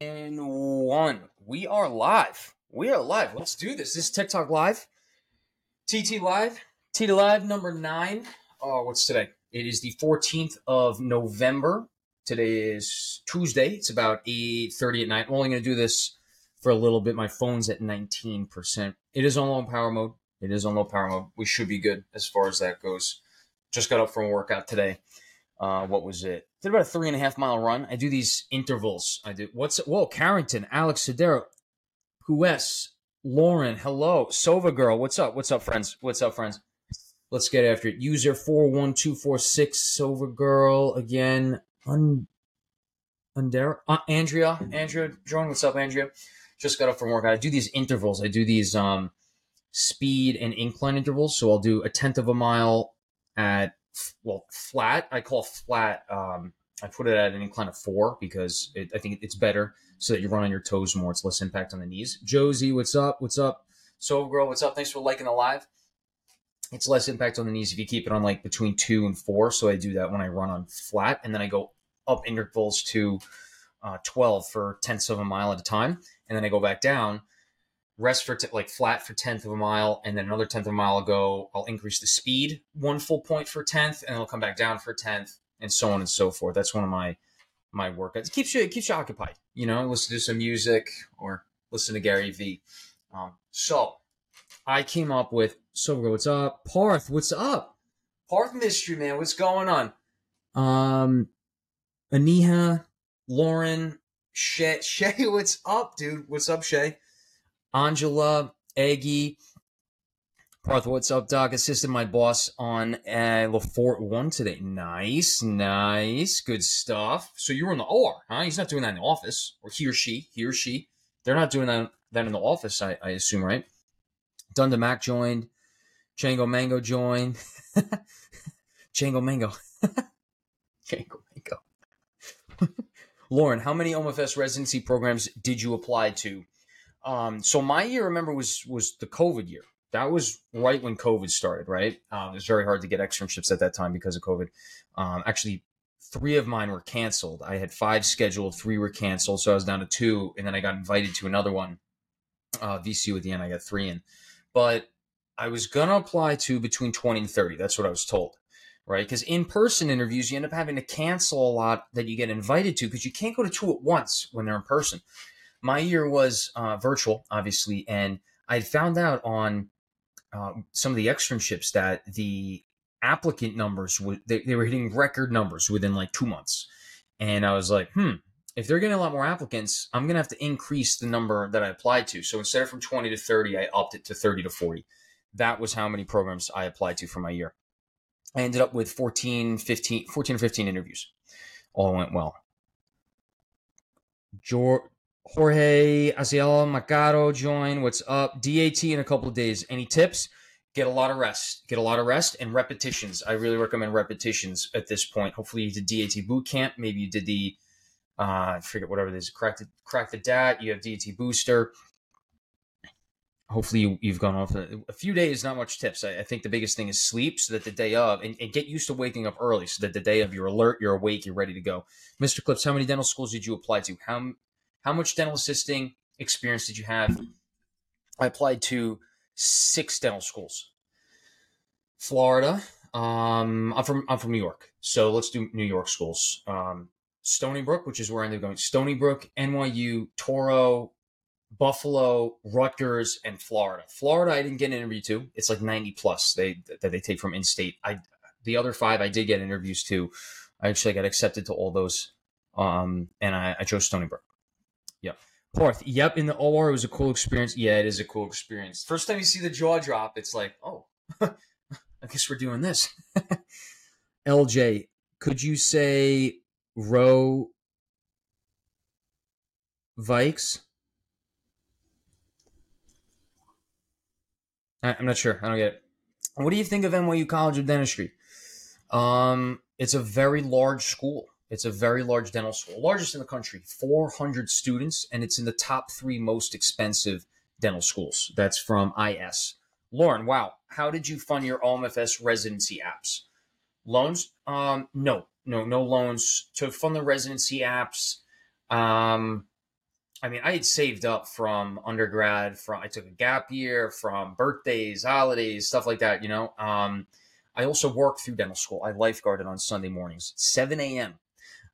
And one. We are live. We are live. Let's do this. This is TikTok Live. TT Live. TT Live number nine. Oh, what's today? It is the 14th of November. Today is Tuesday. It's about 8.30 at night. I'm only going to do this for a little bit. My phone's at 19%. It is on low power mode. It is on low power mode. We should be good as far as that goes. Just got up from a workout today. Uh, what was it? Did about a three and a half mile run. I do these intervals. I do what's whoa, Carrington, Alex Sedero, Hues, Lauren, hello, Sova girl, what's up? What's up, friends? What's up, friends? Let's get after it. User four one two four six, Sova girl again. Un, uh, Andrea, Andrea, join. What's up, Andrea? Just got up from work. I do these intervals. I do these um speed and incline intervals. So I'll do a tenth of a mile at well flat. I call flat. Um, I put it at an incline of four because it, I think it's better so that you run on your toes more. It's less impact on the knees. Josie, what's up? What's up? So girl, what's up? Thanks for liking the live. It's less impact on the knees if you keep it on like between two and four. So I do that when I run on flat, and then I go up intervals to uh, 12 for tenths of a mile at a time, and then I go back down rest for t- like flat for tenth of a mile, and then another tenth of a mile I'll go. I'll increase the speed one full point for tenth, and it'll come back down for tenth, and so on and so forth. That's one of my my workouts. It keeps you it keeps you occupied. You know, listen to some music or listen to Gary V. Um, so I came up with so what's up, Parth? What's up, Parth Mystery Man? What's going on? Um, Aniha, Lauren, Shay, Shay, what's up, dude? What's up, Shay? Angela, Aggie, Parth, what's up, Doc? Assisted my boss on uh, Le Fort 1 today. Nice, nice, good stuff. So you were in the OR, huh? He's not doing that in the office, or he or she, he or she. They're not doing that, that in the office, I, I assume, right? Dunda Mac joined. Django Mango joined. Django Mango. Django Mango. Lauren, how many OMFS residency programs did you apply to? Um, so my year, remember, was was the COVID year. That was right when COVID started. Right, um, it was very hard to get externships at that time because of COVID. Um, actually, three of mine were canceled. I had five scheduled, three were canceled, so I was down to two, and then I got invited to another one. Uh, VCU at the end, I got three in, but I was gonna apply to between twenty and thirty. That's what I was told right? Because in person interviews, you end up having to cancel a lot that you get invited to because you can't go to two at once when they're in person my year was uh, virtual, obviously, and I found out on uh, some of the externships that the applicant numbers they, they were hitting record numbers within like two months, and I was like, hmm. If they're getting a lot more applicants, I'm gonna have to increase the number that I applied to. So instead of from 20 to 30, I upped it to 30 to 40. That was how many programs I applied to for my year. I ended up with 14, 15, 14 or 15 interviews. All went well. George, Jorge Aziel Macaro join. What's up? DAT in a couple of days. Any tips? Get a lot of rest. Get a lot of rest and repetitions. I really recommend repetitions at this point. Hopefully you did DAT boot camp. Maybe you did the uh, I forget whatever it is. Crack the crack the DAT. You have DAT booster. Hopefully you, have gone off a, a, few days. Not much tips. I, I, think the biggest thing is sleep, so that the day of and, and, get used to waking up early, so that the day of you're alert, you're awake, you're ready to go. Mr. Clips, how many dental schools did you apply to? How how much dental assisting experience did you have? I applied to six dental schools. Florida. Um, I'm from I'm from New York, so let's do New York schools. Um, Stony Brook, which is where I ended up going. Stony Brook, NYU, Touro, Buffalo, Rutgers, and Florida. Florida, I didn't get an interview to. It's like 90 plus they that they take from in state. I the other five I did get interviews to. I actually got accepted to all those, um, and I, I chose Stony Brook. Yep. Yep, in the OR it was a cool experience. Yeah, it is a cool experience. First time you see the jaw drop, it's like, oh, I guess we're doing this. LJ, could you say row Vikes? I'm not sure. I don't get it. What do you think of NYU College of Dentistry? Um, it's a very large school. It's a very large dental school, largest in the country, 400 students, and it's in the top three most expensive dental schools. That's from IS. Lauren, wow, how did you fund your OMFS residency apps? Loans? Um, no, no, no loans to fund the residency apps. Um, I mean, I had saved up from undergrad. From I took a gap year from birthdays, holidays, stuff like that. You know, um, I also worked through dental school. I lifeguarded on Sunday mornings, seven a.m.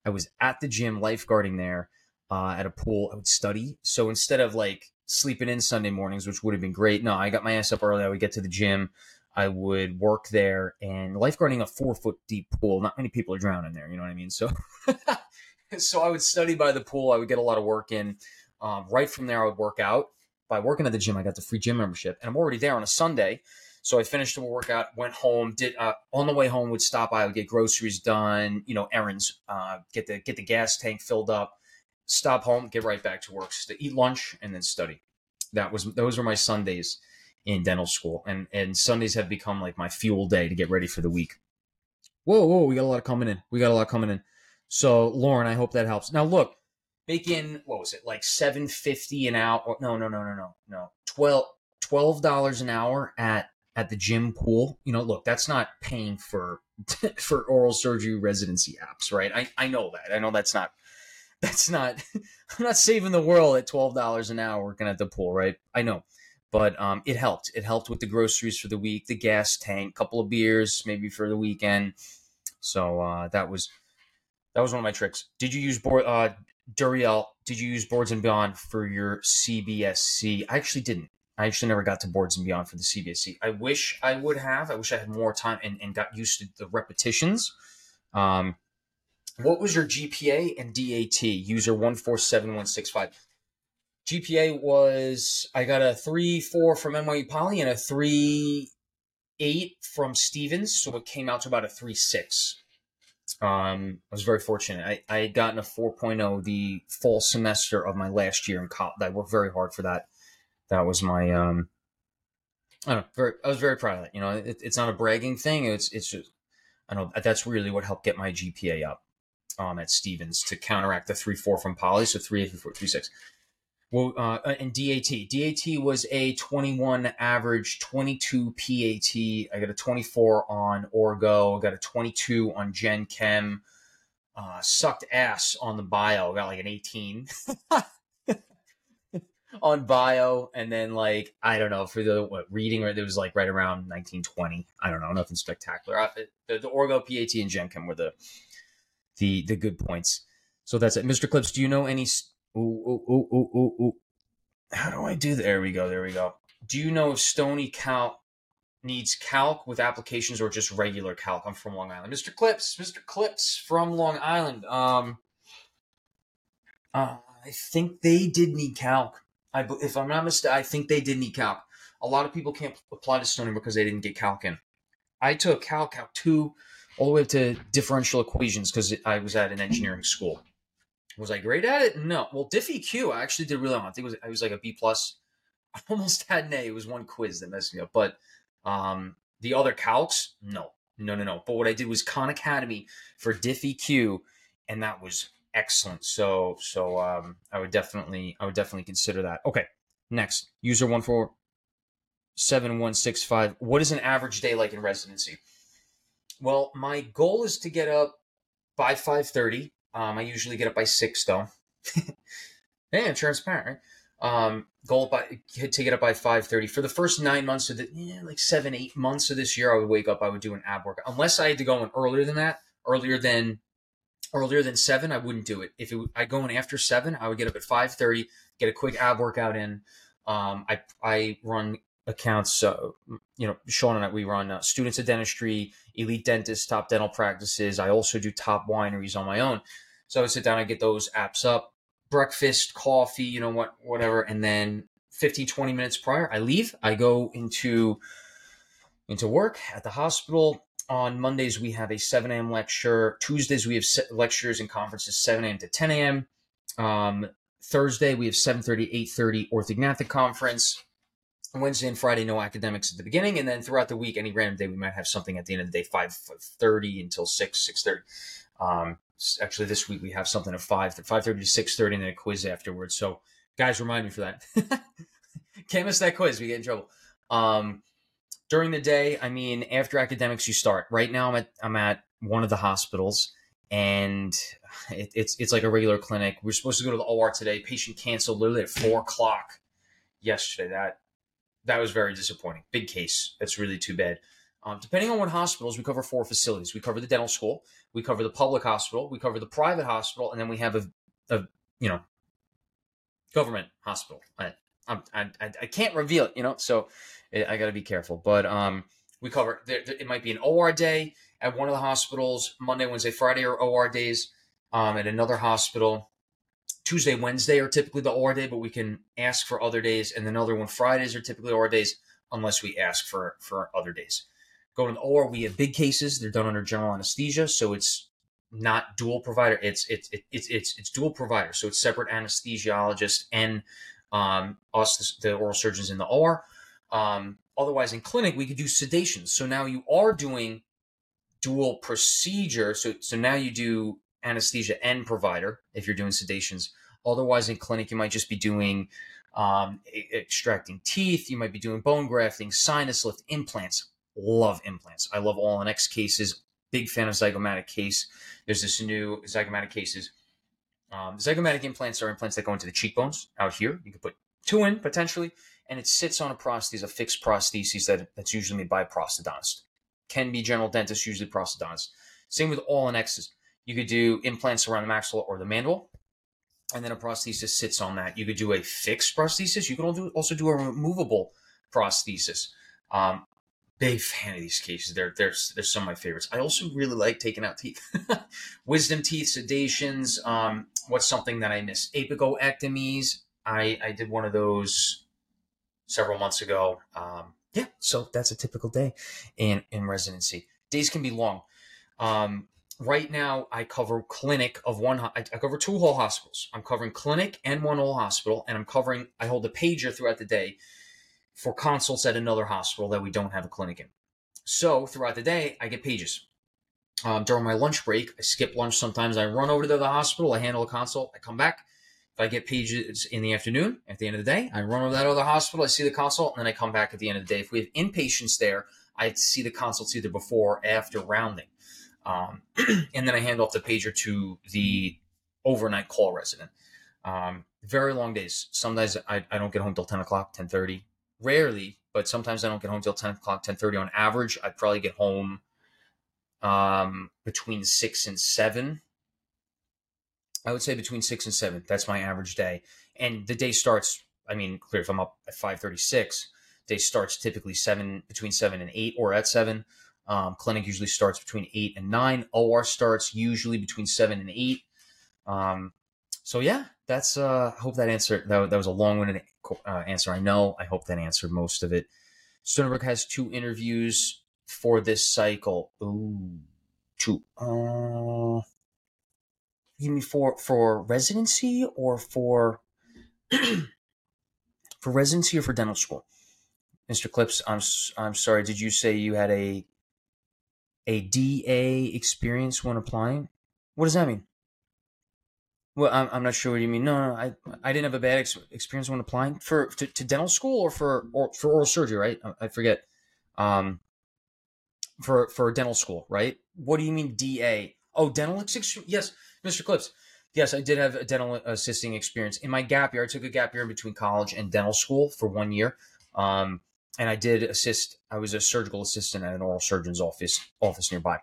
I was at the gym lifeguarding there uh, at a pool. I would study. So instead of like sleeping in Sunday mornings, which would have been great, no, I got my ass up early. I would get to the gym. I would work there and lifeguarding a four foot deep pool. Not many people are drowning there. You know what I mean? So, so I would study by the pool. I would get a lot of work in. Um, right from there, I would work out. By working at the gym, I got the free gym membership, and I'm already there on a Sunday. So I finished the workout, went home, did uh, on the way home would stop by, would get groceries done, you know, errands, uh, get the get the gas tank filled up, stop home, get right back to work, just to eat lunch, and then study. That was those were my Sundays in dental school, and and Sundays have become like my fuel day to get ready for the week. Whoa, whoa, we got a lot coming in. We got a lot coming in. So Lauren, I hope that helps. Now look, making what was it like seven fifty an hour? No, no, no, no, no, no. Twelve twelve dollars an hour at at the gym pool. You know, look, that's not paying for for oral surgery residency apps, right? I I know that. I know that's not that's not I'm not saving the world at twelve dollars an hour working at the pool, right? I know. But um, it helped. It helped with the groceries for the week, the gas tank, couple of beers, maybe for the weekend. So uh, that was that was one of my tricks. Did you use board uh, Duriel? Did you use Boards and Beyond for your CBSE? I actually didn't. I actually never got to Boards and Beyond for the CBSE. I wish I would have. I wish I had more time and, and got used to the repetitions. Um, what was your GPA and DAT? User one four seven one six five. GPA was I got a three four from NYU Poly and a three eight from Stevens, so it came out to about a three six. Um, I was very fortunate. I, I had gotten a 4.0 the fall semester of my last year in college. I worked very hard for that. That was my um, I don't know. Very, I was very proud of that. You know, it, it's not a bragging thing. It's it's just I know that's really what helped get my GPA up um, at Stevens to counteract the three four from Poly. So three eight three four three six. Well, uh, and DAT. DAT was a 21 average, 22 PAT. I got a 24 on Orgo. I got a 22 on Gen Chem. Uh, sucked ass on the bio. Got like an 18 on bio, and then like I don't know for the what reading, or it was like right around 1920. I don't know, nothing spectacular. Uh, the, the Orgo, PAT, and Chem were the the the good points. So that's it, Mr. Clips. Do you know any? Ooh, ooh, ooh. How do I do? There we go. There we go. Do you know if Stony Calc needs calc with applications or just regular calc? I'm from Long Island. Mr. Clips, Mr. Clips from Long Island. Um, uh, I think they did need calc. I, if I'm not mistaken, I think they did need calc. A lot of people can't apply to Stony because they didn't get calc in. I took calc, calc two, all the way up to differential equations because I was at an engineering school. Was I great at it? No. Well, DiffEq, I actually did really well. I think it was I was like a B plus. I almost had an A. It was one quiz that messed me up. But um, the other calcs, no, no, no, no. But what I did was Khan Academy for DiffEq, and that was excellent. So, so um, I would definitely, I would definitely consider that. Okay, next user one four seven one six five. What is an average day like in residency? Well, my goal is to get up by five thirty um, I usually get up by six though. yeah, transparent, right? Um, goal by to get up by five thirty for the first nine months of the like seven eight months of this year. I would wake up. I would do an ab workout unless I had to go in earlier than that, earlier than earlier than seven. I wouldn't do it. If it, I go in after seven, I would get up at five thirty, get a quick ab workout in. Um, I I run accounts. Uh, you know, Sean and I, we run uh, students of dentistry, elite dentists, top dental practices. I also do top wineries on my own. So I sit down, I get those apps up, breakfast, coffee, you know what, whatever, and then 15, 20 minutes prior, I leave. I go into into work at the hospital. On Mondays, we have a 7 a.m. lecture. Tuesdays, we have lectures and conferences 7 a.m. to 10 a.m. Um, Thursday, we have 7.30, 8.30 orthognathic conference. Wednesday and Friday, no academics at the beginning. And then throughout the week, any random day, we might have something at the end of the day, 5.30 until 6, 6.30. Um, actually this week we have something at 5 5.30 to 6.30 and then a quiz afterwards so guys remind me for that can't miss that quiz we get in trouble um, during the day i mean after academics you start right now i'm at i'm at one of the hospitals and it, it's it's like a regular clinic. We are supposed to go to the OR today. Patient canceled literally at four o'clock yesterday. That that was very disappointing. Big case. That's really too bad. Um, depending on what hospitals, we cover four facilities. We cover the dental school, we cover the public hospital, we cover the private hospital, and then we have a, a you know, government hospital. I, I, I, I can't reveal it, you know, so I got to be careful. But um, we cover it might be an OR day at one of the hospitals. Monday, Wednesday, Friday are OR days. Um, at another hospital, Tuesday, Wednesday are typically the OR day, but we can ask for other days, and then other one Fridays are typically OR days unless we ask for for other days. Going to the OR, we have big cases. They're done under general anesthesia, so it's not dual provider. It's it's it's it's it's dual provider. So it's separate anesthesiologist and um, us, the oral surgeons in the OR. Um, otherwise, in clinic, we could do sedation. So now you are doing dual procedure. So so now you do anesthesia and provider if you're doing sedations. Otherwise, in clinic, you might just be doing um, extracting teeth. You might be doing bone grafting, sinus lift, implants. Love implants. I love All-on-X cases. Big fan of zygomatic case. There's this new zygomatic cases. Um, zygomatic implants are implants that go into the cheekbones out here. You can put two in potentially, and it sits on a prosthesis, a fixed prosthesis that, that's usually made by a prosthodontist. Can be general dentist, usually prosthodontist. Same with all X's. You could do implants around the maxilla or the mandible, and then a prosthesis sits on that. You could do a fixed prosthesis. You can also do a removable prosthesis. Um, big fan of these cases. They're, they're, they're some of my favorites. I also really like taking out teeth. Wisdom teeth, sedations. Um, what's something that I miss? Apicoectomies. I, I did one of those several months ago. Um, yeah, so that's a typical day in, in residency. Days can be long. Um, right now, I cover clinic of one. I, I cover two whole hospitals. I'm covering clinic and one whole hospital, and I'm covering. I hold a pager throughout the day for consults at another hospital that we don't have a clinic in. So throughout the day, I get pages. Um, during my lunch break, I skip lunch sometimes. I run over to the hospital, I handle a consult, I come back. If I get pages in the afternoon, at the end of the day, I run over that other hospital, I see the consult, and then I come back at the end of the day. If we have inpatients there, I see the consults either before or after rounding. Um, and then I hand off the pager to the overnight call resident. Um, very long days. Sometimes I, I don't get home till 10 o'clock, 10.30, rarely, but sometimes I don't get home till 10 o'clock, 10.30 on average. I'd probably get home um, between 6 and 7. I would say between 6 and 7. That's my average day. And the day starts, I mean, clear if I'm up at 5.36, day starts typically 7, between 7 and 8 or at 7. Um, clinic usually starts between 8 and 9. OR starts usually between 7 and 8. Um, so yeah, that's uh I hope that answered that, that was a long-winded uh, answer. I know. I hope that answered most of it. Stony Brook has two interviews for this cycle. Ooh, two. Uh, you mean for for residency or for for residency or for dental school? Mr. Clips, I'm I'm sorry. Did you say you had a a DA experience when applying? What does that mean? Well, I'm, I'm not sure what you mean. No, no, I I didn't have a bad ex- experience when applying for to, to, dental school or for or for oral surgery, right? I, I forget. Um, for for dental school, right? What do you mean DA? Oh, dental experience. Yes, Mr. Clips. Yes, I did have a dental assisting experience in my gap year. I took a gap year in between college and dental school for one year. Um, and I did assist. I was a surgical assistant at an oral surgeon's office office nearby.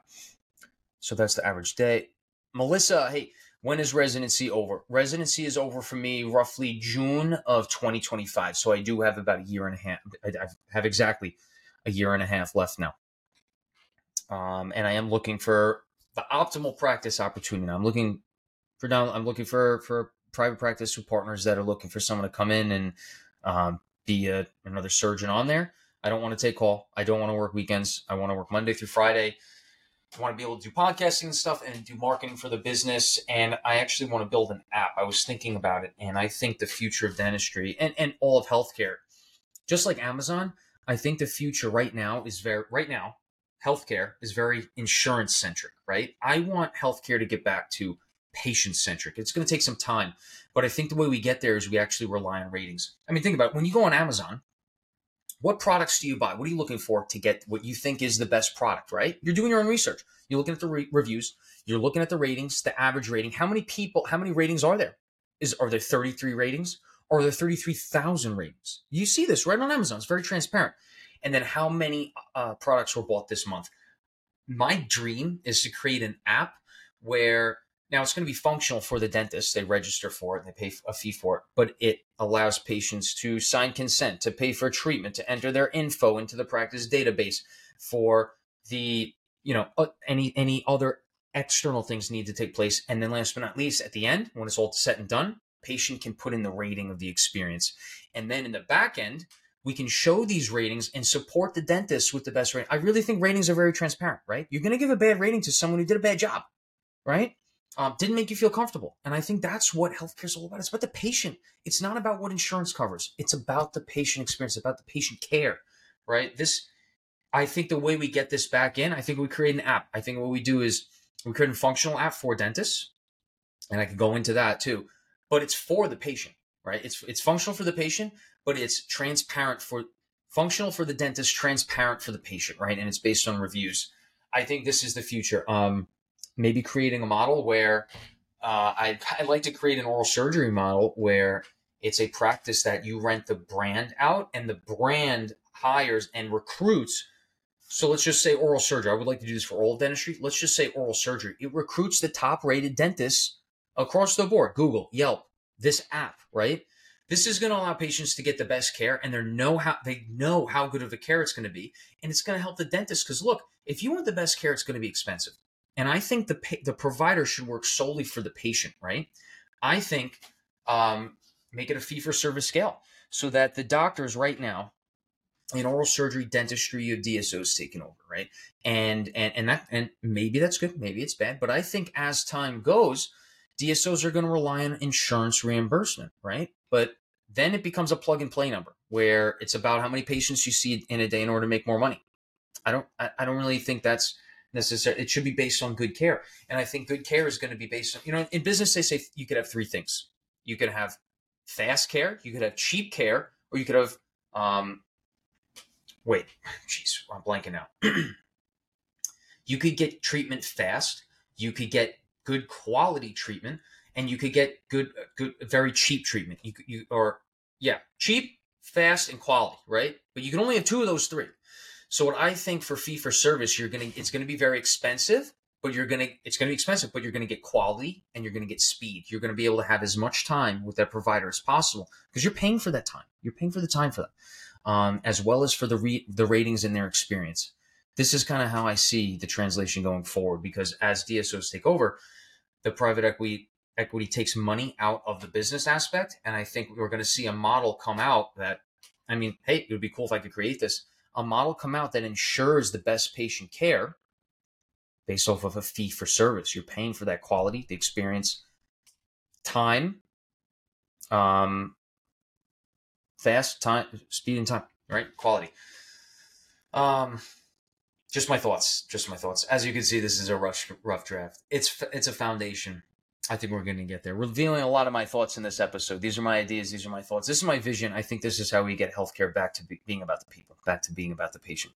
So that's the average day. Melissa, hey, when is residency over? Residency is over for me roughly June of 2025. So I do have about a year and a half. I have exactly a year and a half left now. Um, and I am looking for the optimal practice opportunity. I'm looking for now. I'm looking for for private practice with partners that are looking for someone to come in and um, be a, another surgeon on there. I don't want to take call. I don't want to work weekends. I want to work Monday through Friday. I want to be able to do podcasting and stuff and do marketing for the business. And I actually want to build an app. I was thinking about it, and I think the future of dentistry and, and all of healthcare, just like Amazon, I think the future right now is very right now, healthcare is very insurance centric, right? I want healthcare to get back to patient centric. It's going to take some time, but I think the way we get there is we actually rely on ratings. I mean, think about it. when you go on Amazon, What products do you buy? What are you looking for to get what you think is the best product, right? You're doing your own research. You're looking at the re- reviews, you're looking at the ratings, the average rating. How many people, how many ratings are there? Is are there 33 ratings? Or are there 33,000 ratings? You see this right on Amazon. It's very transparent. And then how many uh, products were bought this month? My dream is to create an app where now it's going to be functional for the dentist. They register for it and they pay a fee for it, but it allows patients to sign consent, to pay for treatment, to enter their info into the practice database for the, you know, uh, any any other external things need to take place. And then last but not least, at the end, when it's all set and done, patient can put in the rating of the experience. And then in the back end, we can show these ratings and support the dentist with the best rating. I really think ratings are very transparent, right? You're going to give a bad rating to someone who did a bad job, right? um, didn't make you feel comfortable. And I think that's what healthcare is all about. It's about the patient. It's not about what insurance covers. It's about the patient experience, about the patient care, right? This, I think the way we get this back in, I think we create an app. I think what we do is we create a functional app for dentists, and I could go into that too. But it's for the patient, right? It's it's functional for the patient, but it's transparent for functional for the dentist, transparent for the patient, right? And it's based on reviews. I think this is the future. Um, maybe creating a model where uh, I'd, I'd like to create an oral surgery model where it's a practice that you rent the brand out and the brand hires and recruits. So let's just say oral surgery. I would like to do this for oral dentistry. Let's just say oral surgery. It recruits the top rated dentists across the board Google, Yelp, this app, right? This is going to allow patients to get the best care and they know how they know how good of a care it's going to be and it's going to help the dentist cuz look, if you want the best care it's going to be expensive. And I think the the provider should work solely for the patient, right? I think um, make it a fee for service scale so that the doctors right now in oral surgery, dentistry, have DSOs taken over, right? And and and that and maybe that's good, maybe it's bad, but I think as time goes, DSOs are going to rely on insurance reimbursement, right? But then it becomes a plug and play number where it's about how many patients you see in a day in order to make more money. I don't I, I don't really think that's necessary. It should be based on good care, and I think good care is going to be based on you know in business they say you could have three things. You could have fast care, you could have cheap care, or you could have um. Wait, jeez, I'm blanking out. you could get treatment fast. You could get good quality treatment, and you could get good, good, very cheap treatment. You you or yeah, cheap, fast, and quality, right? But you can only have two of those three. So what I think for fee for service, you're gonna it's gonna be very expensive, but you're gonna it's gonna be expensive, but you're gonna get quality and you're gonna get speed. You're gonna be able to have as much time with that provider as possible because you're paying for that time. You're paying for the time for that, um, as well as for the re- the ratings and their experience. This is kind of how I see the translation going forward because as DSOs take over, the private equity equity takes money out of the business aspect, and I think we're going to see a model come out that, I mean, hey, it would be cool if I could create this a model come out that ensures the best patient care based off of a fee for service. You're paying for that quality, the experience, time, um, fast time, speed and time, right? Quality. Um, just my thoughts. Just my thoughts. As you can see, this is a rough, rough draft. It's it's a foundation. I think we're going to get there. Revealing a lot of my thoughts in this episode. These are my ideas. These are my thoughts. This is my vision. I think this is how we get healthcare back to be, being about the people, back to being about the patient.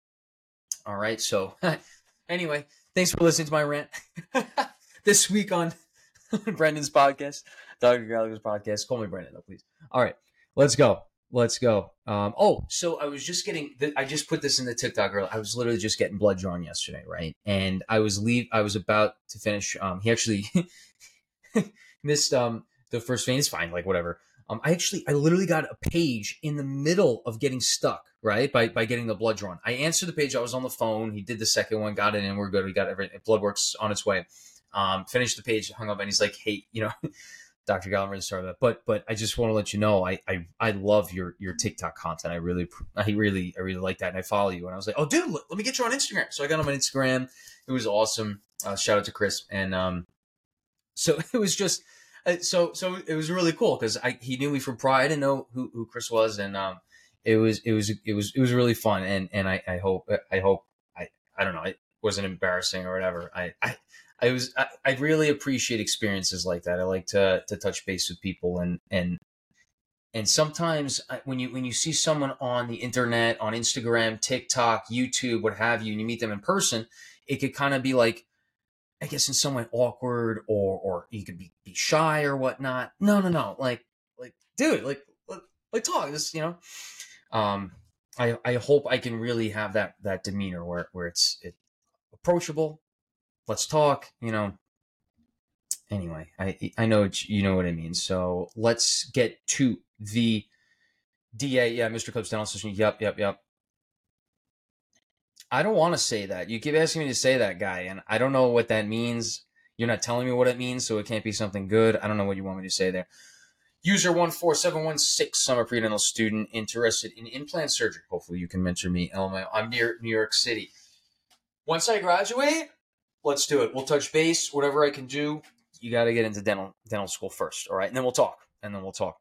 All right. So, anyway, thanks for listening to my rant this week on Brendan's podcast, Dr. Gallagher's podcast. Call me Brendan, though, please. All right. Let's go. Let's go. Um, oh, so I was just getting. The, I just put this in the TikTok. Earlier. I was literally just getting blood drawn yesterday, right? And I was leave. I was about to finish. Um, he actually missed um the first vein is fine, like whatever. Um, I actually, I literally got a page in the middle of getting stuck, right? By by getting the blood drawn. I answered the page. I was on the phone. He did the second one, got it in. We're good. We got everything. Blood works on its way. Um, finished the page, hung up, and he's like, "Hey, you know, Dr. Gallagher started that, but but I just want to let you know, I I I love your your TikTok content. I really I really I really like that, and I follow you. And I was like, oh, dude, let, let me get you on Instagram. So I got him on Instagram. It was awesome. Uh, shout out to Chris, and um, so it was just uh, so so it was really cool because I he knew me from prior. I didn't know who, who Chris was, and um, it was it was it was it was really fun. And and I, I hope I hope I I don't know it wasn't embarrassing or whatever. I I. I was I, I really appreciate experiences like that. I like to to touch base with people and and And sometimes uh, when you when you see someone on the internet, on Instagram, TikTok, YouTube, what have you, and you meet them in person, it could kind of be like, I guess in some way awkward, or or you could be, be shy or whatnot. No, no, no. Like like dude, like like talk. This you know. Um, I I hope I can really have that that demeanor where where it's it approachable. Let's talk. You know, anyway, I I know you know what I mean. So let's get to the DA. Yeah, Mr. Clips Dental System. Yep, yep, yep. I don't want to say that. You keep asking me to say that, guy, and I don't know what that means. You're not telling me what it means, so it can't be something good. I don't know what you want me to say there. User 14716, summer predental student interested in implant surgery. Hopefully, you can mentor me. I'm near New York City. Once I graduate, let's do it. We'll touch base, whatever I can do you got to get into dental dental school first, all right? And then we'll talk. And then we'll talk.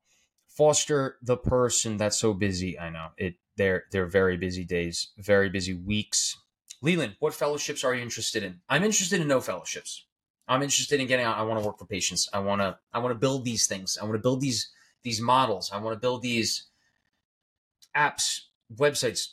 Foster the person that's so busy. I know it. They're they're very busy days, very busy weeks. Leland, what fellowships are you interested in? I'm interested in no fellowships. I'm interested in getting out. I want to work for patients. I want to I want to build these things. I want to build these these models. I want to build these apps, websites,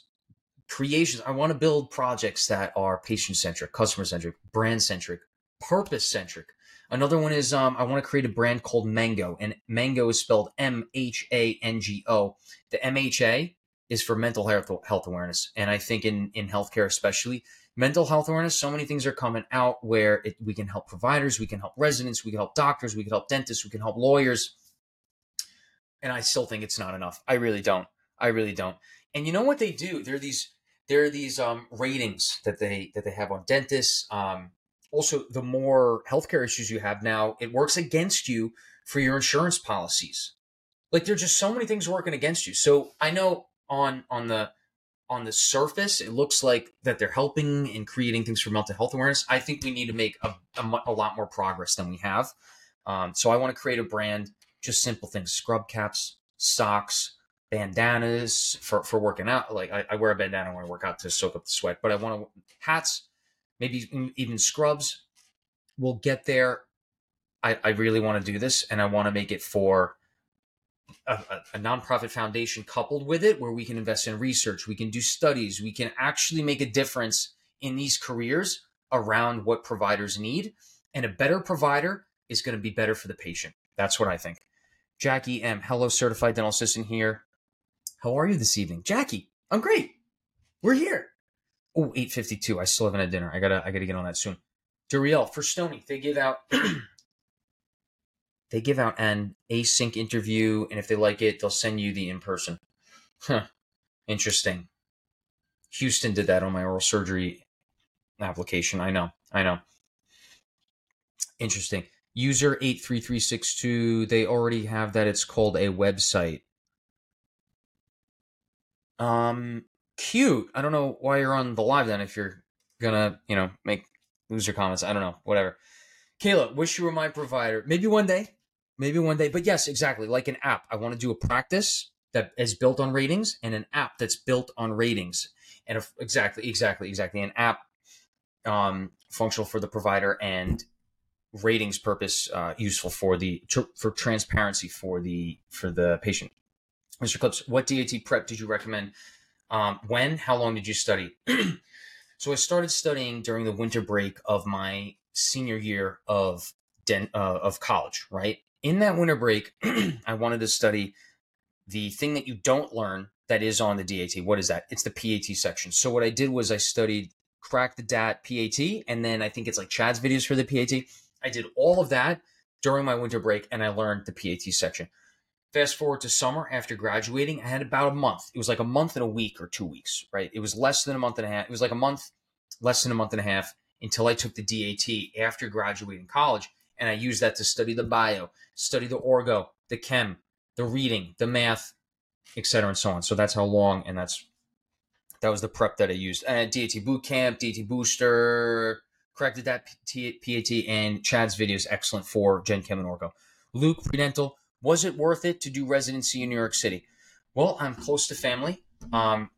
creations. I want to build projects that are patient centric, customer centric, brand centric, purpose centric. Another one is um, I want to create a brand called Mango, and Mango is spelled M H A N G O. The MHA is for mental health health awareness, and I think in in healthcare especially mental health awareness, so many things are coming out where it, we can help providers, we can help residents, we can help doctors, we can help dentists, we can help lawyers, and I still think it's not enough. I really don't. I really don't. And you know what they do? There are these there are these um, ratings that they that they have on dentists. Um, also the more healthcare issues you have now, it works against you for your insurance policies. Like there's just so many things working against you. So I know on on the on the surface, it looks like that they're helping in creating things for mental health awareness. I think we need to make a, a, a lot more progress than we have. Um, so I want to create a brand, just simple things: scrub caps, socks, bandanas for for working out. Like I, I wear a bandana when I work out to soak up the sweat, but I want to hats maybe even scrubs. We'll get there. I, I really want to do this, and I want to make it for a, a, nonprofit foundation coupled with it, where we can invest in research, we can do studies, we can actually make a difference in these careers around what providers need. And a better provider is going to be better for the patient. That's what I think. Jackie M. Hello, certified dental assistant here. How are you this evening? Jackie, I'm great. We're here. Oh, 852. I still haven't had dinner. I gotta I gotta get on that soon. Duriel for Stony, they give out they give out an async interview, and if they like it, they'll send you the in person. Huh. Interesting. Houston did that on my oral surgery application. I know. I know. Interesting. User 83362, they already have that. It's called a website. Um, cute. I don't know why you're on the live then if you're gonna, you know, make lose your comments. I don't know. Whatever. Kayla, wish you were my provider. Maybe one day. Maybe one day. But yes, exactly. Like an app. I want to do a practice that is built on ratings and an app that's built on ratings. And if, exactly, exactly, exactly. An app um, functional for the provider and ratings purpose uh, useful for the for transparency for the for the patient. Mr. Clips, what DAT prep did you recommend um, when? How long did you study? so I started studying during the winter break of my senior year of den- uh, of college. Right in that winter break, I wanted to study the thing that you don't learn that is on the DAT. What is that? It's the PAT section. So what I did was I studied crack the DAT PAT, and then I think it's like Chad's videos for the PAT. I did all of that during my winter break, and I learned the PAT section. Fast forward to summer after graduating, I had about a month. It was like a month and a week or two weeks, right? It was less than a month and a half. It was like a month, less than a month and a half until I took the DAT after graduating college. And I use that to study the bio, study the orgo, the chem, the reading, the math, etc., and so on. So that's how long, and that's that was the prep that I used. And DAT boot camp, DAT booster, Crack the DAT PAT, and Chad's video is excellent for Gen Chem and Orgo. Luke Predental was it worth it to do residency in New York City? Well, I'm close to family. Um,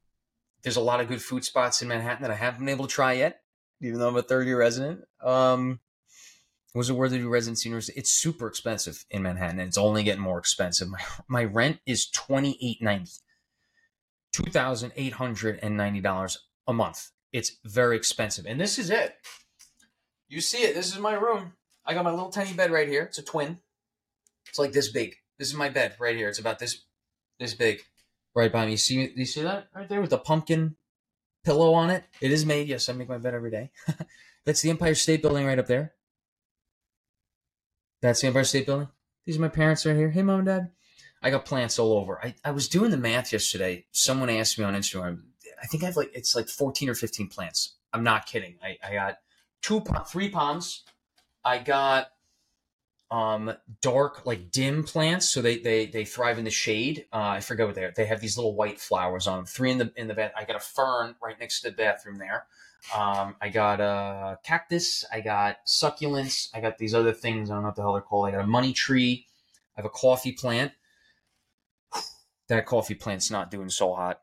there's a lot of good food spots in Manhattan that I haven't been able to try yet, even though I'm a third year resident. Um, Was it worth it to residency? It's super expensive in Manhattan, and it's only getting more expensive. My my rent is twenty eight ninety, two thousand eight hundred and ninety dollars a month. It's very expensive, and this is it. You see it. This is my room. I got my little tiny bed right here. It's a twin. It's like this big. This is my bed right here. It's about this this big, right by me. See? You see that right there with the pumpkin pillow on it? It is made. Yes, I make my bed every day. That's the Empire State Building right up there. That's the Empire State Building. These are my parents right here. Hey, mom and dad. I got plants all over. I, I was doing the math yesterday. Someone asked me on Instagram. I think I have like it's like 14 or 15 plants. I'm not kidding. I, I got two three ponds. I got um dark like dim plants so they they they thrive in the shade uh i forget what they are they have these little white flowers on them three in the in the bed i got a fern right next to the bathroom there um i got a cactus i got succulents i got these other things i don't know what the hell they're called i got a money tree i have a coffee plant that coffee plant's not doing so hot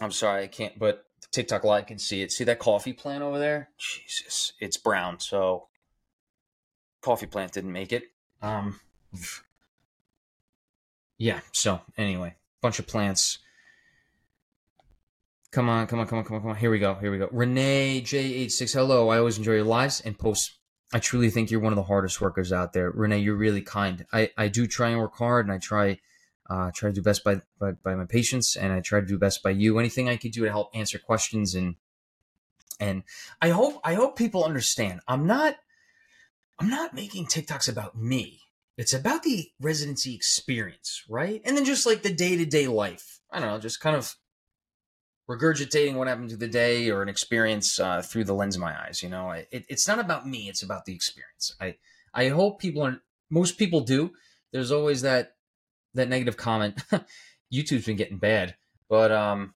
i'm sorry i can't but tiktok live can see it see that coffee plant over there jesus it's brown so coffee plant didn't make it. Um, yeah. So anyway, bunch of plants. Come on, come on, come on, come on, come on. Here we go. Here we go. Renee J86. Hello. I always enjoy your lives and posts. I truly think you're one of the hardest workers out there. Renee, you're really kind. I, I do try and work hard and I try uh, try to do best by, by, by my patients and I try to do best by you. Anything I can do to help answer questions and and I hope I hope people understand. I'm not I'm not making TikToks about me. It's about the residency experience, right? And then just like the day to day life. I don't know, just kind of regurgitating what happened to the day or an experience uh, through the lens of my eyes. You know, it, it's not about me; it's about the experience. I I hope people are. Most people do. There's always that that negative comment. YouTube's been getting bad, but um,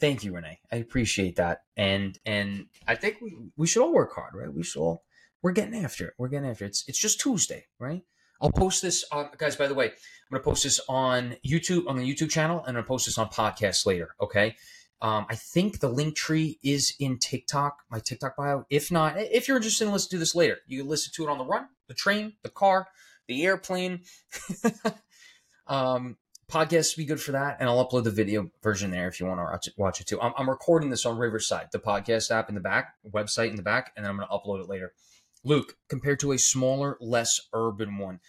thank you, Renee. I appreciate that, and and I think we we should all work hard, right? We should all we're getting after it. We're getting after it. It's, it's just Tuesday, right? I'll post this, on, guys. By the way, I'm going to post this on YouTube on the YouTube channel, and I'm going to post this on podcast later. Okay. Um, I think the link tree is in TikTok, my TikTok bio. If not, if you're interested in listening to this later, you can listen to it on the run, the train, the car, the airplane. um, podcast be good for that, and I'll upload the video version there if you want to watch it, watch it too. I'm, I'm recording this on Riverside, the podcast app in the back, website in the back, and then I'm going to upload it later. Luke, compared to a smaller, less urban one.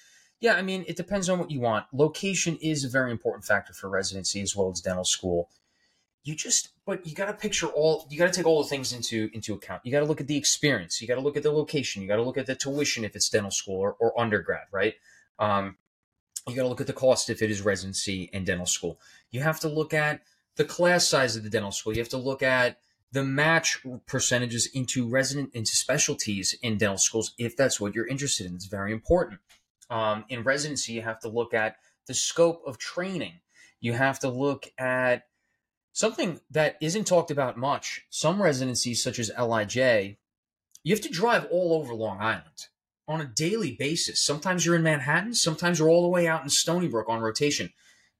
Yeah, I mean, it depends on what you want. Location is a very important factor for residency as well as dental school. You just, but you got to picture all. You got to take all the things into into account. You got to look at the experience. You got to look at the location. You got to look at the tuition if it's dental school or, or undergrad, right? Um, you got to look at the cost if it is residency and dental school. You have to look at the class size of the dental school. You have to look at the match percentages into resident into specialties in dental schools if that's what you're interested in. It's very important. Um, in residency, you have to look at the scope of training. You have to look at something that isn't talked about much. Some residencies, such as LIJ, you have to drive all over Long Island on a daily basis. Sometimes you're in Manhattan, sometimes you're all the way out in Stony Brook on rotation.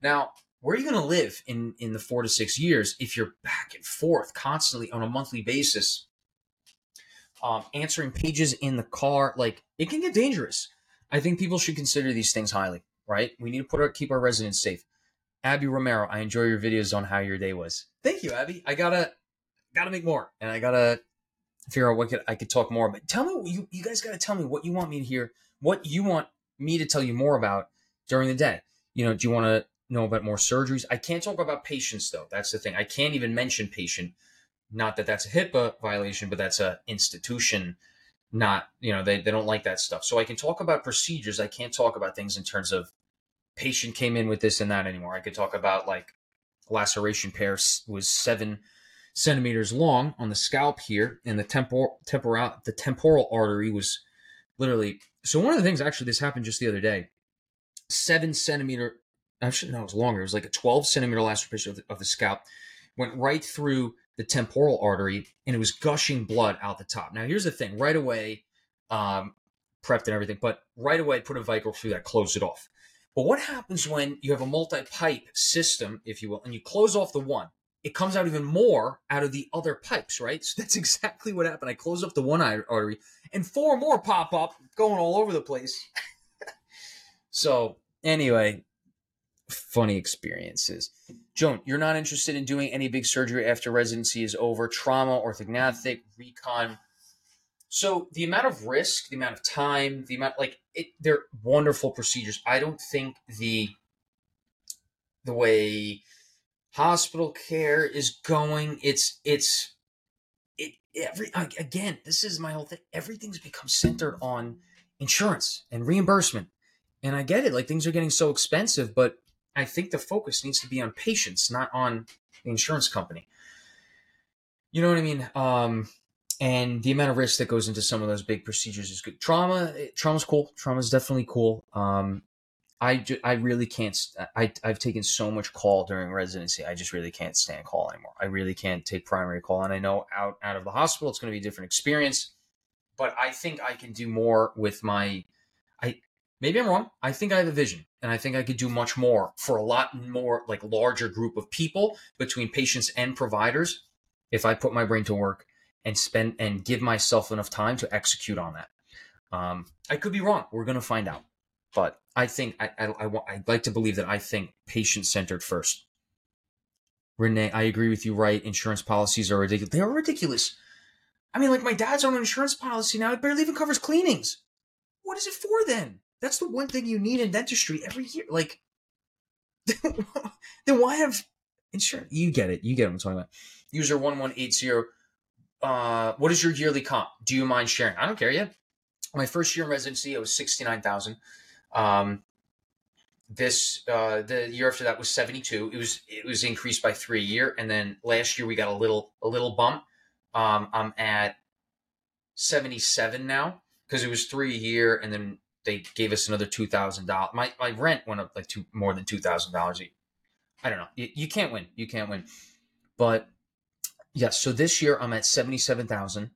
Now, where are you going to live in in the four to six years if you're back and forth constantly on a monthly basis um, answering pages in the car? Like it can get dangerous. I think people should consider these things highly right? We need to put our keep our residents safe. Abby romero i enjoy your videos on how your day was. Thank you abby. I gotta gotta make more and i gotta figure out what could, i could talk more about tell me you, you guys gotta tell me what you want me to hear what you want me to tell you more about during the day. You know do you want to know about more surgeries. I can't talk about patients though. That's the thing. I can't even mention patient. Not that that's a HIPAA violation, but that's a institution. Not you know they they don't like that stuff. So I can talk about procedures. I can't talk about things in terms of patient came in with this and that anymore. I could talk about like laceration pair was seven centimeters long on the scalp here, and the temporal temporal the temporal artery was literally. So one of the things actually this happened just the other day. Seven centimeter actually no, it was longer. It was like a 12 centimeter laceration of the, of the scalp, went right through the temporal artery, and it was gushing blood out the top. Now, here's the thing: right away, um, prepped and everything, but right away, I put a Vicryl through that, closed it off. But what happens when you have a multi-pipe system, if you will, and you close off the one? it comes out even more out of the other pipes, right? So that's exactly what happened. I close up the one artery and four more pop up going all over the place. so, anyway, funny experiences. Joan, you're not interested in doing any big surgery after residency is over, trauma, orthognathic, recon. So the amount of risk, the amount of time, the amount like it, they're wonderful procedures. I don't think the the way hospital care is going, it's it's it every again. This is my whole thing. Everything's become centered on insurance and reimbursement, and I get it. Like things are getting so expensive, but I think the focus needs to be on patients, not on the insurance company. You know what I mean? Um, and the amount of risk that goes into some of those big procedures is good. Trauma, trauma's cool. Trauma's definitely cool. Um, I, I really can't. I, I've taken so much call during residency. I just really can't stand call anymore. I really can't take primary call. And I know out, out of the hospital, it's going to be a different experience, but I think I can do more with my, maybe I'm wrong. I think I have a vision and I think I could do much more for a lot more like larger group of people between patients and providers if I put my brain to work and spend and give myself enough time to execute on that. Um, I could be wrong. We're going to find out. But I think I, I, I, I'd like to believe that I think patient centered first. Renee, I agree with you, right? Insurance policies are ridiculous. They are ridiculous. I mean, like my dad's on an insurance policy now. It barely even covers cleanings. What is it for then? That's the one thing you need in dentistry every year. Like, then why have insurance? You get it. You get what I'm talking about. User 1180. Uh, what is your yearly comp? Do you mind sharing? I don't care yet. My first year in residency, it was 69,000. Um, this uh, the year after that was 72 it was it was increased by three a year and then last year we got a little a little bump um, i'm at 77 now because it was three a year and then they gave us another two thousand dollars. My my rent went up like two more than two thousand dollars. I don't know. You, you can't win. You can't win. But yes, so this year I'm at seventy seven thousand.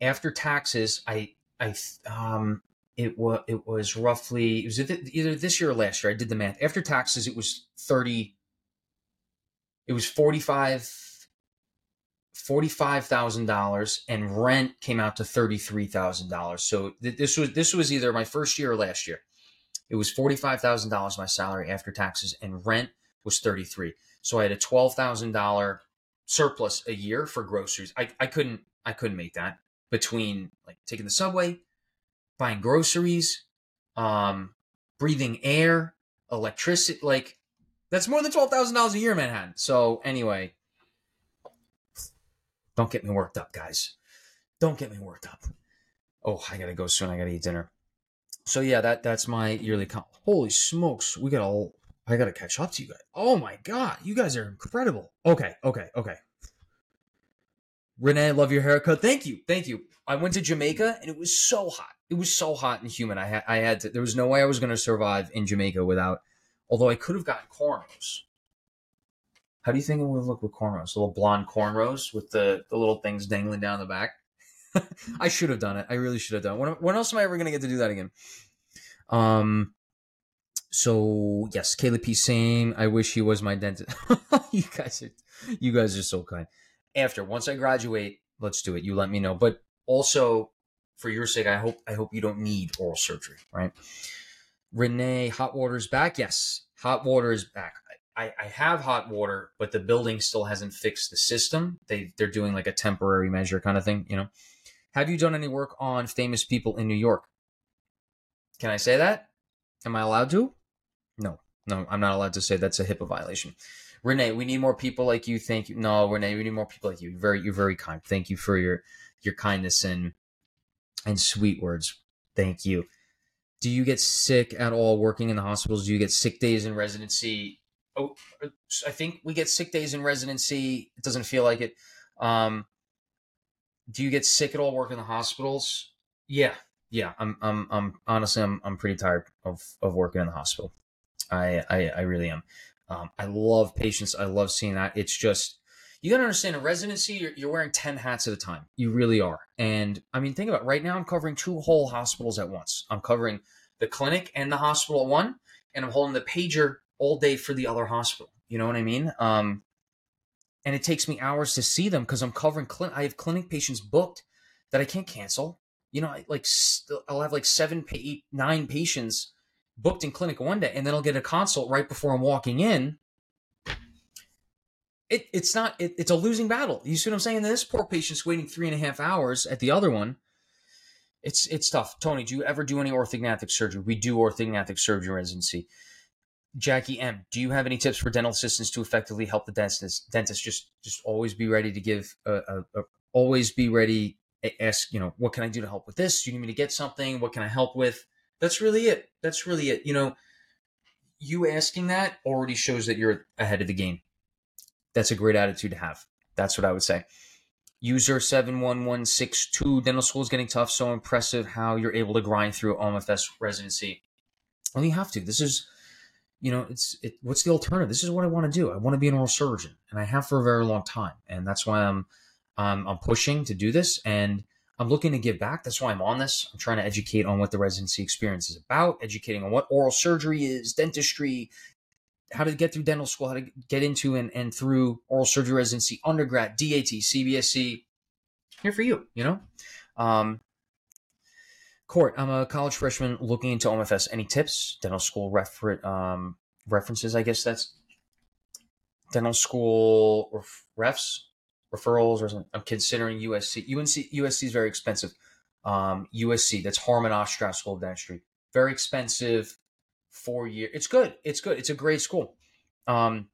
After taxes, I I um it was it was roughly it was either this year or last year. I did the math. After taxes, it was thirty. It was forty five forty-five thousand dollars, and rent came out to thirty-three thousand dollars. So th- this was this was either my first year or last year. It was forty-five thousand dollars my salary after taxes, and rent was thirty-three. So I had a twelve thousand dollar surplus a year for groceries. I, I couldn't I couldn't make that between like taking the subway, buying groceries, um, breathing air, electricity. Like that's more than twelve thousand dollars a year in Manhattan. So anyway, don't get me worked up, guys. Don't get me worked up. Oh, I gotta go soon. I gotta eat dinner. So yeah, that that's my yearly comp. Holy smokes, we gotta I gotta catch up to you guys. Oh my god, you guys are incredible. Okay, okay, okay. Renee, love your haircut. Thank you, thank you. I went to Jamaica and it was so hot. It was so hot and humid. I had I had to. There was no way I was gonna survive in Jamaica without. Although I could have gotten cornrows. How do you think it would look with cornrows? Little blonde cornrows with the, the little things dangling down the back. I should have done it. I really should have done it. When, when else am I ever going to get to do that again? Um. So yes, Caleb P. Same. I wish he was my dentist. you guys are, you guys are so kind. After once I graduate, let's do it. You let me know. But also, for your sake, I hope I hope you don't need oral surgery. Right? Renee, hot water's back. Yes, hot water is back. I, I have hot water, but the building still hasn't fixed the system. They they're doing like a temporary measure kind of thing, you know. Have you done any work on famous people in New York? Can I say that? Am I allowed to? No, no, I'm not allowed to say that's a HIPAA violation. Renee, we need more people like you. Thank you. No, Renee, we need more people like you. You're very, you're very kind. Thank you for your your kindness and and sweet words. Thank you. Do you get sick at all working in the hospitals? Do you get sick days in residency? Oh, I think we get sick days in residency. It doesn't feel like it. Um, do you get sick at all working in the hospitals? Yeah, yeah. I'm, I'm, I'm honestly, I'm, I'm pretty tired of, of working in the hospital. I, I, I really am. Um, I love patients. I love seeing that. It's just, you got to understand in residency, you're, you're wearing 10 hats at a time. You really are. And I mean, think about it. right now, I'm covering two whole hospitals at once. I'm covering the clinic and the hospital at one, and I'm holding the pager all day for the other hospital. You know what I mean? Um, and it takes me hours to see them because I'm covering clinic. I have clinic patients booked that I can't cancel. You know, I, like st- I'll have like seven, eight, nine patients booked in clinic one day, and then I'll get a consult right before I'm walking in. It, it's not. It, it's a losing battle. You see what I'm saying? This poor patient's waiting three and a half hours at the other one. It's it's tough. Tony, do you ever do any orthognathic surgery? We do orthognathic surgery residency. Jackie M, do you have any tips for dental assistants to effectively help the dentist? Dentist just just always be ready to give, a, a, a, always be ready. Ask you know what can I do to help with this? Do you need me to get something? What can I help with? That's really it. That's really it. You know, you asking that already shows that you're ahead of the game. That's a great attitude to have. That's what I would say. User 71162 dental school is getting tough. So impressive how you're able to grind through OMFS residency. Well, you have to. This is you know, it's it, what's the alternative? This is what I want to do. I want to be an oral surgeon, and I have for a very long time, and that's why I'm um, I'm pushing to do this, and I'm looking to give back. That's why I'm on this. I'm trying to educate on what the residency experience is about, educating on what oral surgery is, dentistry, how to get through dental school, how to get into and, and through oral surgery residency, undergrad, DAT, CBSE. Here for you, you know. Um, Court, I'm a college freshman looking into OMFS. Any tips? Dental school refer- um, references, I guess that's dental school ref- refs, referrals, or something. I'm considering USC. UNC, USC is very expensive. Um, USC, that's Herman Ostrow School of Dentistry. Very expensive, four year. It's good. It's good. It's a great school. Um,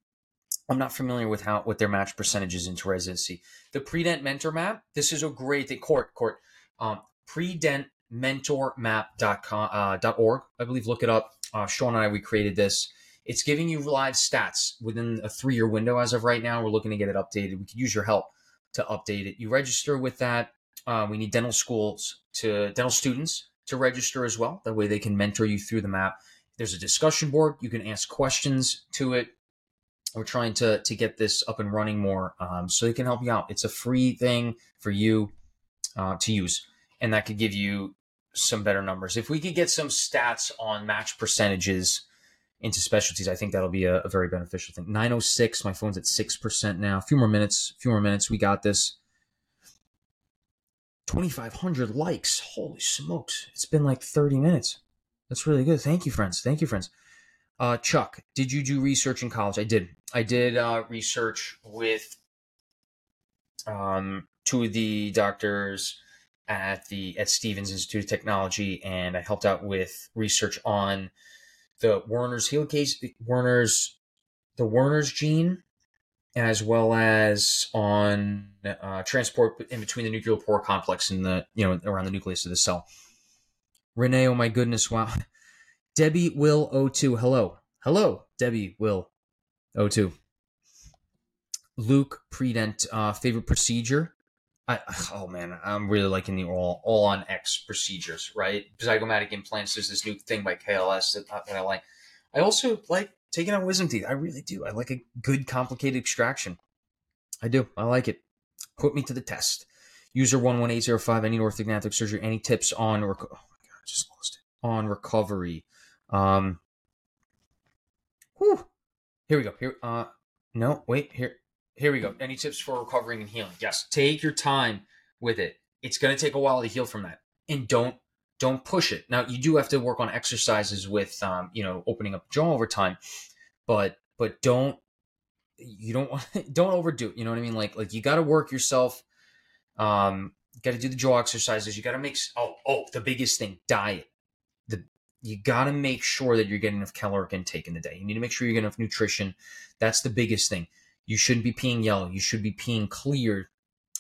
I'm not familiar with how what their match percentages into residency. The Predent Mentor Map. This is a great thing. Court, court. Um, Predent mentormap.com, uh, .org, I believe. Look it up. Uh, Sean and I, we created this. It's giving you live stats within a three year window as of right now. We're looking to get it updated. We could use your help to update it. You register with that. Uh, we need dental schools to dental students to register as well. That way they can mentor you through the map. There's a discussion board. You can ask questions to it. We're trying to to get this up and running more, um, so they can help you out. It's a free thing for you uh, to use, and that could give you some better numbers. If we could get some stats on match percentages into specialties, I think that'll be a, a very beneficial thing. 906, my phone's at 6% now. A few more minutes, a few more minutes. We got this. 2,500 likes. Holy smokes. It's been like 30 minutes. That's really good. Thank you, friends. Thank you, friends. Uh, Chuck, did you do research in college? I did. I did uh, research with um, two of the doctors at the at Stevens Institute of Technology, and I helped out with research on the Werner's helicase, Werner's the Werner's gene, as well as on uh, transport in between the nuclear pore complex and the you know around the nucleus of the cell. Renee, oh my goodness, wow. Debbie Will O2, hello, hello, Debbie Will O2. Luke Predent, uh, favorite procedure. I, oh man, I'm really liking the all all on X procedures, right? Zygomatic implants. There's this new thing by KLS that, that I like. I also like taking out wisdom teeth. I really do. I like a good complicated extraction. I do. I like it. Put me to the test. User one one eight zero five. Any orthognathic surgery. Any tips on? Rec- oh my god, I just lost it. On recovery. Um. Whew. Here we go. Here. Uh. No. Wait. Here. Here we go. Any tips for recovering and healing? Yes. Take your time with it. It's going to take a while to heal from that, and don't don't push it. Now you do have to work on exercises with, um, you know, opening up jaw over time, but but don't you don't want don't overdo it. You know what I mean? Like like you got to work yourself. Um, got to do the jaw exercises. You got to make oh oh the biggest thing diet. The you got to make sure that you're getting enough caloric intake in the day. You need to make sure you're getting enough nutrition. That's the biggest thing. You shouldn't be peeing yellow. You should be peeing clear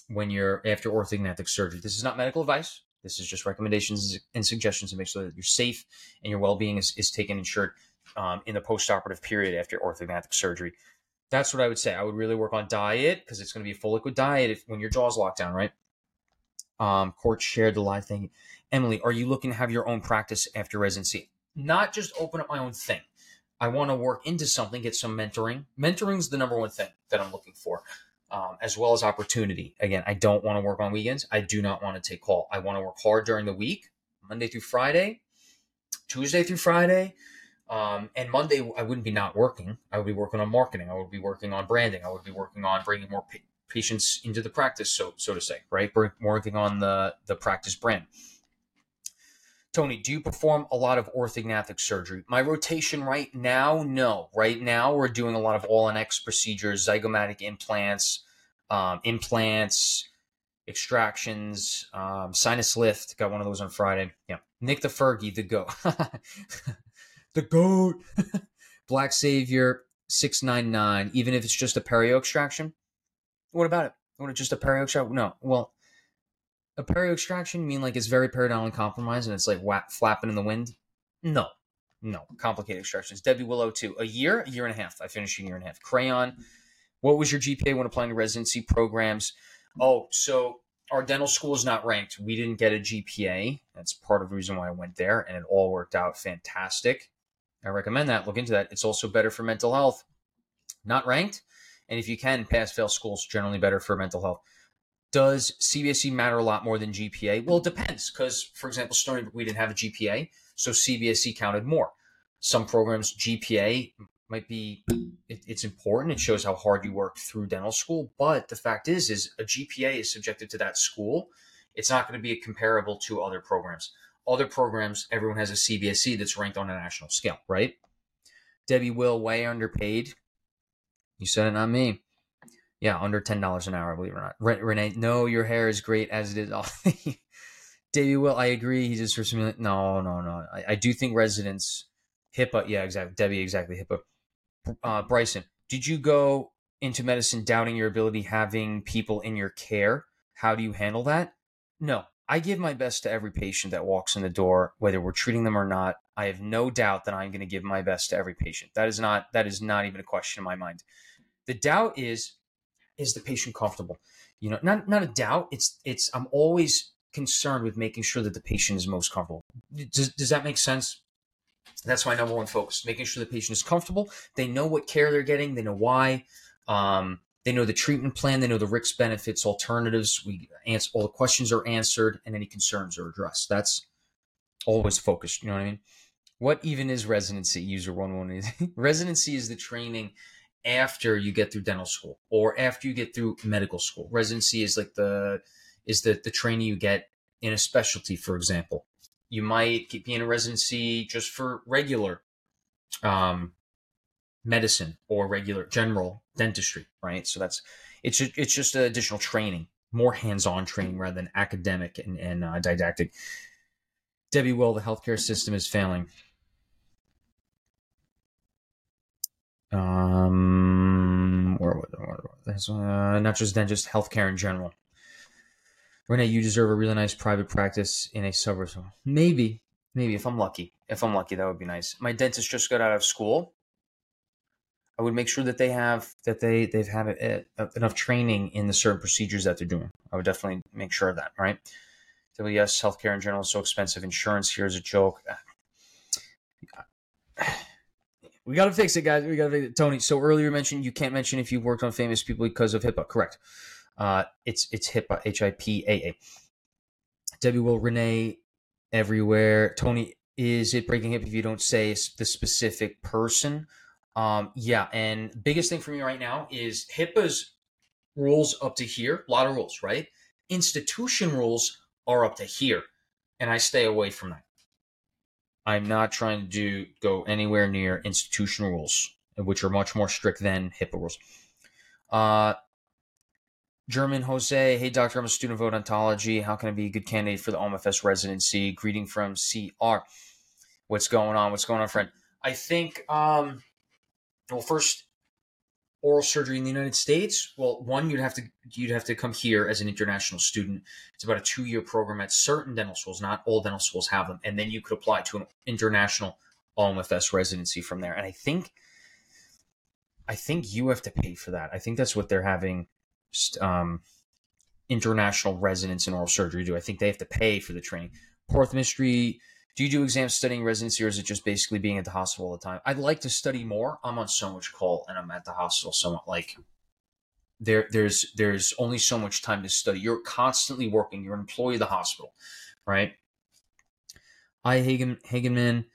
when you're after orthognathic surgery. This is not medical advice. This is just recommendations and suggestions to make sure that you're safe and your well-being is, is taken insured um, in the post-operative period after orthognathic surgery. That's what I would say. I would really work on diet because it's going to be a full liquid diet if, when your jaw's locked down, right? Um, Court shared the live thing. Emily, are you looking to have your own practice after residency? Not just open up my own thing. I want to work into something, get some mentoring. Mentoring is the number one thing that I'm looking for, um, as well as opportunity. Again, I don't want to work on weekends. I do not want to take call. I want to work hard during the week, Monday through Friday, Tuesday through Friday. Um, and Monday, I wouldn't be not working. I would be working on marketing. I would be working on branding. I would be working on bringing more pa- patients into the practice, so so to say, right? Working on the the practice brand. Tony, do you perform a lot of orthognathic surgery? My rotation right now, no. Right now, we're doing a lot of All-on-X procedures, zygomatic implants, um, implants, extractions, um, sinus lift. Got one of those on Friday. Yeah. Nick the Fergie, the goat. the goat. Black Savior, 699. Even if it's just a perio extraction? What about it? What, just a perio extraction? No. Well, a perio extraction mean like it's very periodontally compromised and it's like flapping in the wind? No, no. Complicated extractions. Debbie Willow too. A year, a year and a half. I finished a year and a half. Crayon. What was your GPA when applying to residency programs? Oh, so our dental school is not ranked. We didn't get a GPA. That's part of the reason why I went there, and it all worked out fantastic. I recommend that. Look into that. It's also better for mental health. Not ranked, and if you can, pass fail schools generally better for mental health. Does CBSE matter a lot more than GPA? Well, it depends because, for example, Stony Brook, we didn't have a GPA, so CBSE counted more. Some programs, GPA might be, it, it's important. It shows how hard you worked through dental school. But the fact is, is a GPA is subjected to that school. It's not going to be comparable to other programs. Other programs, everyone has a CBSE that's ranked on a national scale, right? Debbie Will, way underpaid. You said it, not me. Yeah, under ten dollars an hour, believe it or not. Renee, no, your hair is great as it is. Davey Will, I agree. He just for some no, no, no. I, I, do think residents HIPAA, yeah, exactly. Debbie, exactly. HIPAA. Uh, Bryson, did you go into medicine doubting your ability having people in your care? How do you handle that? No, I give my best to every patient that walks in the door, whether we're treating them or not. I have no doubt that I'm going to give my best to every patient. That is not that is not even a question in my mind. The doubt is is the patient comfortable? You know, not not a doubt. It's it's I'm always concerned with making sure that the patient is most comfortable. Does, does that make sense? That's my number one focus: making sure the patient is comfortable. They know what care they're getting. They know why. Um, they know the treatment plan. They know the risks, benefits, alternatives. We answer all the questions are answered, and any concerns are addressed. That's always focused. You know what I mean? What even is residency? User one one residency is the training after you get through dental school or after you get through medical school. Residency is like the is the the training you get in a specialty, for example. You might be in a residency just for regular um, medicine or regular general dentistry, right? So that's it's it's just additional training, more hands-on training rather than academic and, and uh, didactic. Debbie Will, the healthcare system is failing. Um, where, where, uh, not just just healthcare in general. Renee, you deserve a really nice private practice in a suburb. Maybe, maybe if I'm lucky. If I'm lucky, that would be nice. My dentist just got out of school. I would make sure that they have that they they've had a, a, enough training in the certain procedures that they're doing. I would definitely make sure of that. Right. Yes, healthcare in general is so expensive. Insurance here is a joke. We got to fix it, guys. We got to fix it. Tony, so earlier mentioned you can't mention if you've worked on famous people because of HIPAA. Correct. Uh, it's it's HIPAA, H I P A A. Debbie will Renee everywhere. Tony, is it breaking HIPAA if you don't say the specific person? Um, yeah, and biggest thing for me right now is HIPAA's rules up to here. A lot of rules, right? Institution rules are up to here, and I stay away from that. I'm not trying to do go anywhere near institutional rules, which are much more strict than HIPAA rules. Uh, German Jose, hey doctor, I'm a student of odontology. How can I be a good candidate for the OMFS residency? Greeting from CR. What's going on? What's going on, friend? I think, um, well, first, oral surgery in the United States? Well, one you'd have to you'd have to come here as an international student. It's about a two year program at certain dental schools. Not all dental schools have them, and then you could apply to an international OMFS residency from there. And I think I think you have to pay for that. I think that's what they're having um, international residents in oral surgery do. I think they have to pay for the training. Porthmistry do you do exams studying residency or is it just basically being at the hospital all the time i'd like to study more i'm on so much call and i'm at the hospital so much like there there's there's only so much time to study you're constantly working you're an employee of the hospital right i hagen hagenman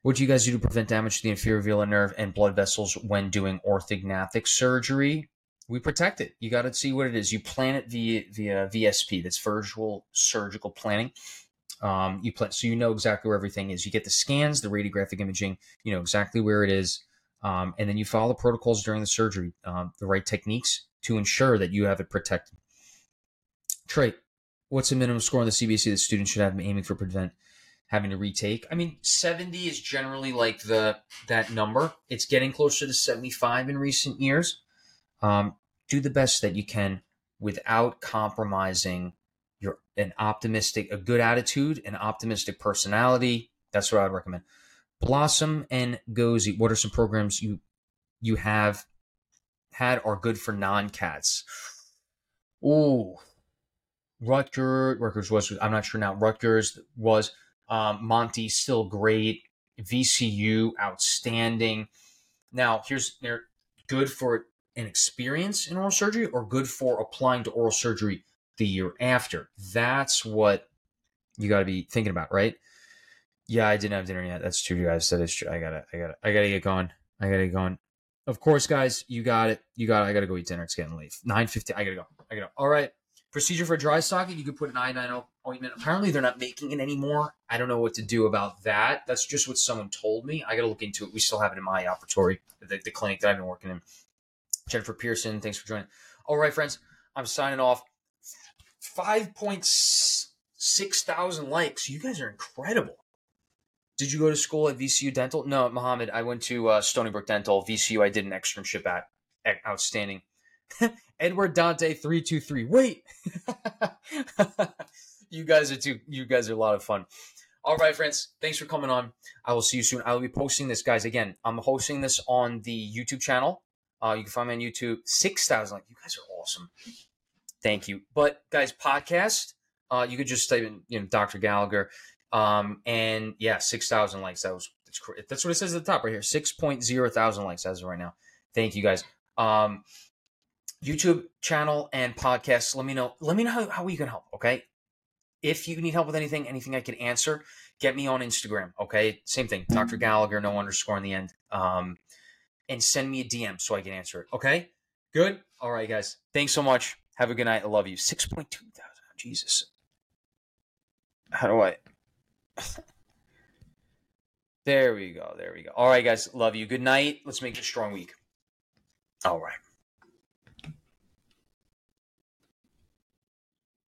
What do you guys do to prevent damage to the inferior alveolar nerve and blood vessels when doing orthognathic surgery? We protect it. You got to see what it is. You plan it via via VSP. That's virtual surgical planning. Um, you plan so you know exactly where everything is. You get the scans, the radiographic imaging. You know exactly where it is, um, and then you follow the protocols during the surgery, um, the right techniques to ensure that you have it protected. Trey, what's the minimum score on the CBSE that students should have aiming for prevent having to retake? I mean, 70 is generally like the that number. It's getting closer to 75 in recent years. Um, do the best that you can without compromising your an optimistic, a good attitude, an optimistic personality. That's what I would recommend. Blossom and Gozy, what are some programs you you have had are good for non-cats? Ooh, Rutgers, Rutgers was, I'm not sure now. Rutgers was, um, Monty still great. VCU outstanding. Now, here's they're good for an experience in oral surgery or good for applying to oral surgery the year after. That's what you got to be thinking about, right? Yeah, I didn't have dinner yet. That's true, guys. That is true. I gotta, I gotta, I gotta get going. I gotta get going. Of course, guys, you got it. You got it. I gotta go eat dinner. It's getting late. Nine fifty. I gotta go. I gotta. Go. All right. Procedure for dry socket, you could put an iodine oh ointment. Apparently, they're not making it anymore. I don't know what to do about that. That's just what someone told me. I got to look into it. We still have it in my operation, the, the clinic that I've been working in. Jennifer Pearson, thanks for joining. All right, friends, I'm signing off. 5.6 thousand likes. You guys are incredible. Did you go to school at VCU Dental? No, Mohammed. I went to uh, Stony Brook Dental. VCU, I did an externship at. Outstanding. Edward Dante three two three. Wait, you guys are too. You guys are a lot of fun. All right, friends. Thanks for coming on. I will see you soon. I will be posting this, guys. Again, I'm hosting this on the YouTube channel. Uh, you can find me on YouTube. Six thousand. Like you guys are awesome. Thank you. But guys, podcast. Uh, you could just type in, you know, Dr. Gallagher. Um, and yeah, six thousand likes. That was that's, that's what it says at the top right here. Six point zero thousand likes as of right now. Thank you guys. Um, YouTube channel and podcast. Let me know. Let me know how, how we can help. Okay. If you need help with anything, anything I can answer, get me on Instagram. Okay. Same thing. Dr. Gallagher, no underscore in the end. Um, and send me a DM so I can answer it. Okay. Good. All right, guys. Thanks so much. Have a good night. I love you. 6.2 thousand. Oh, Jesus. How do I? there we go. There we go. All right, guys. Love you. Good night. Let's make it a strong week. All right.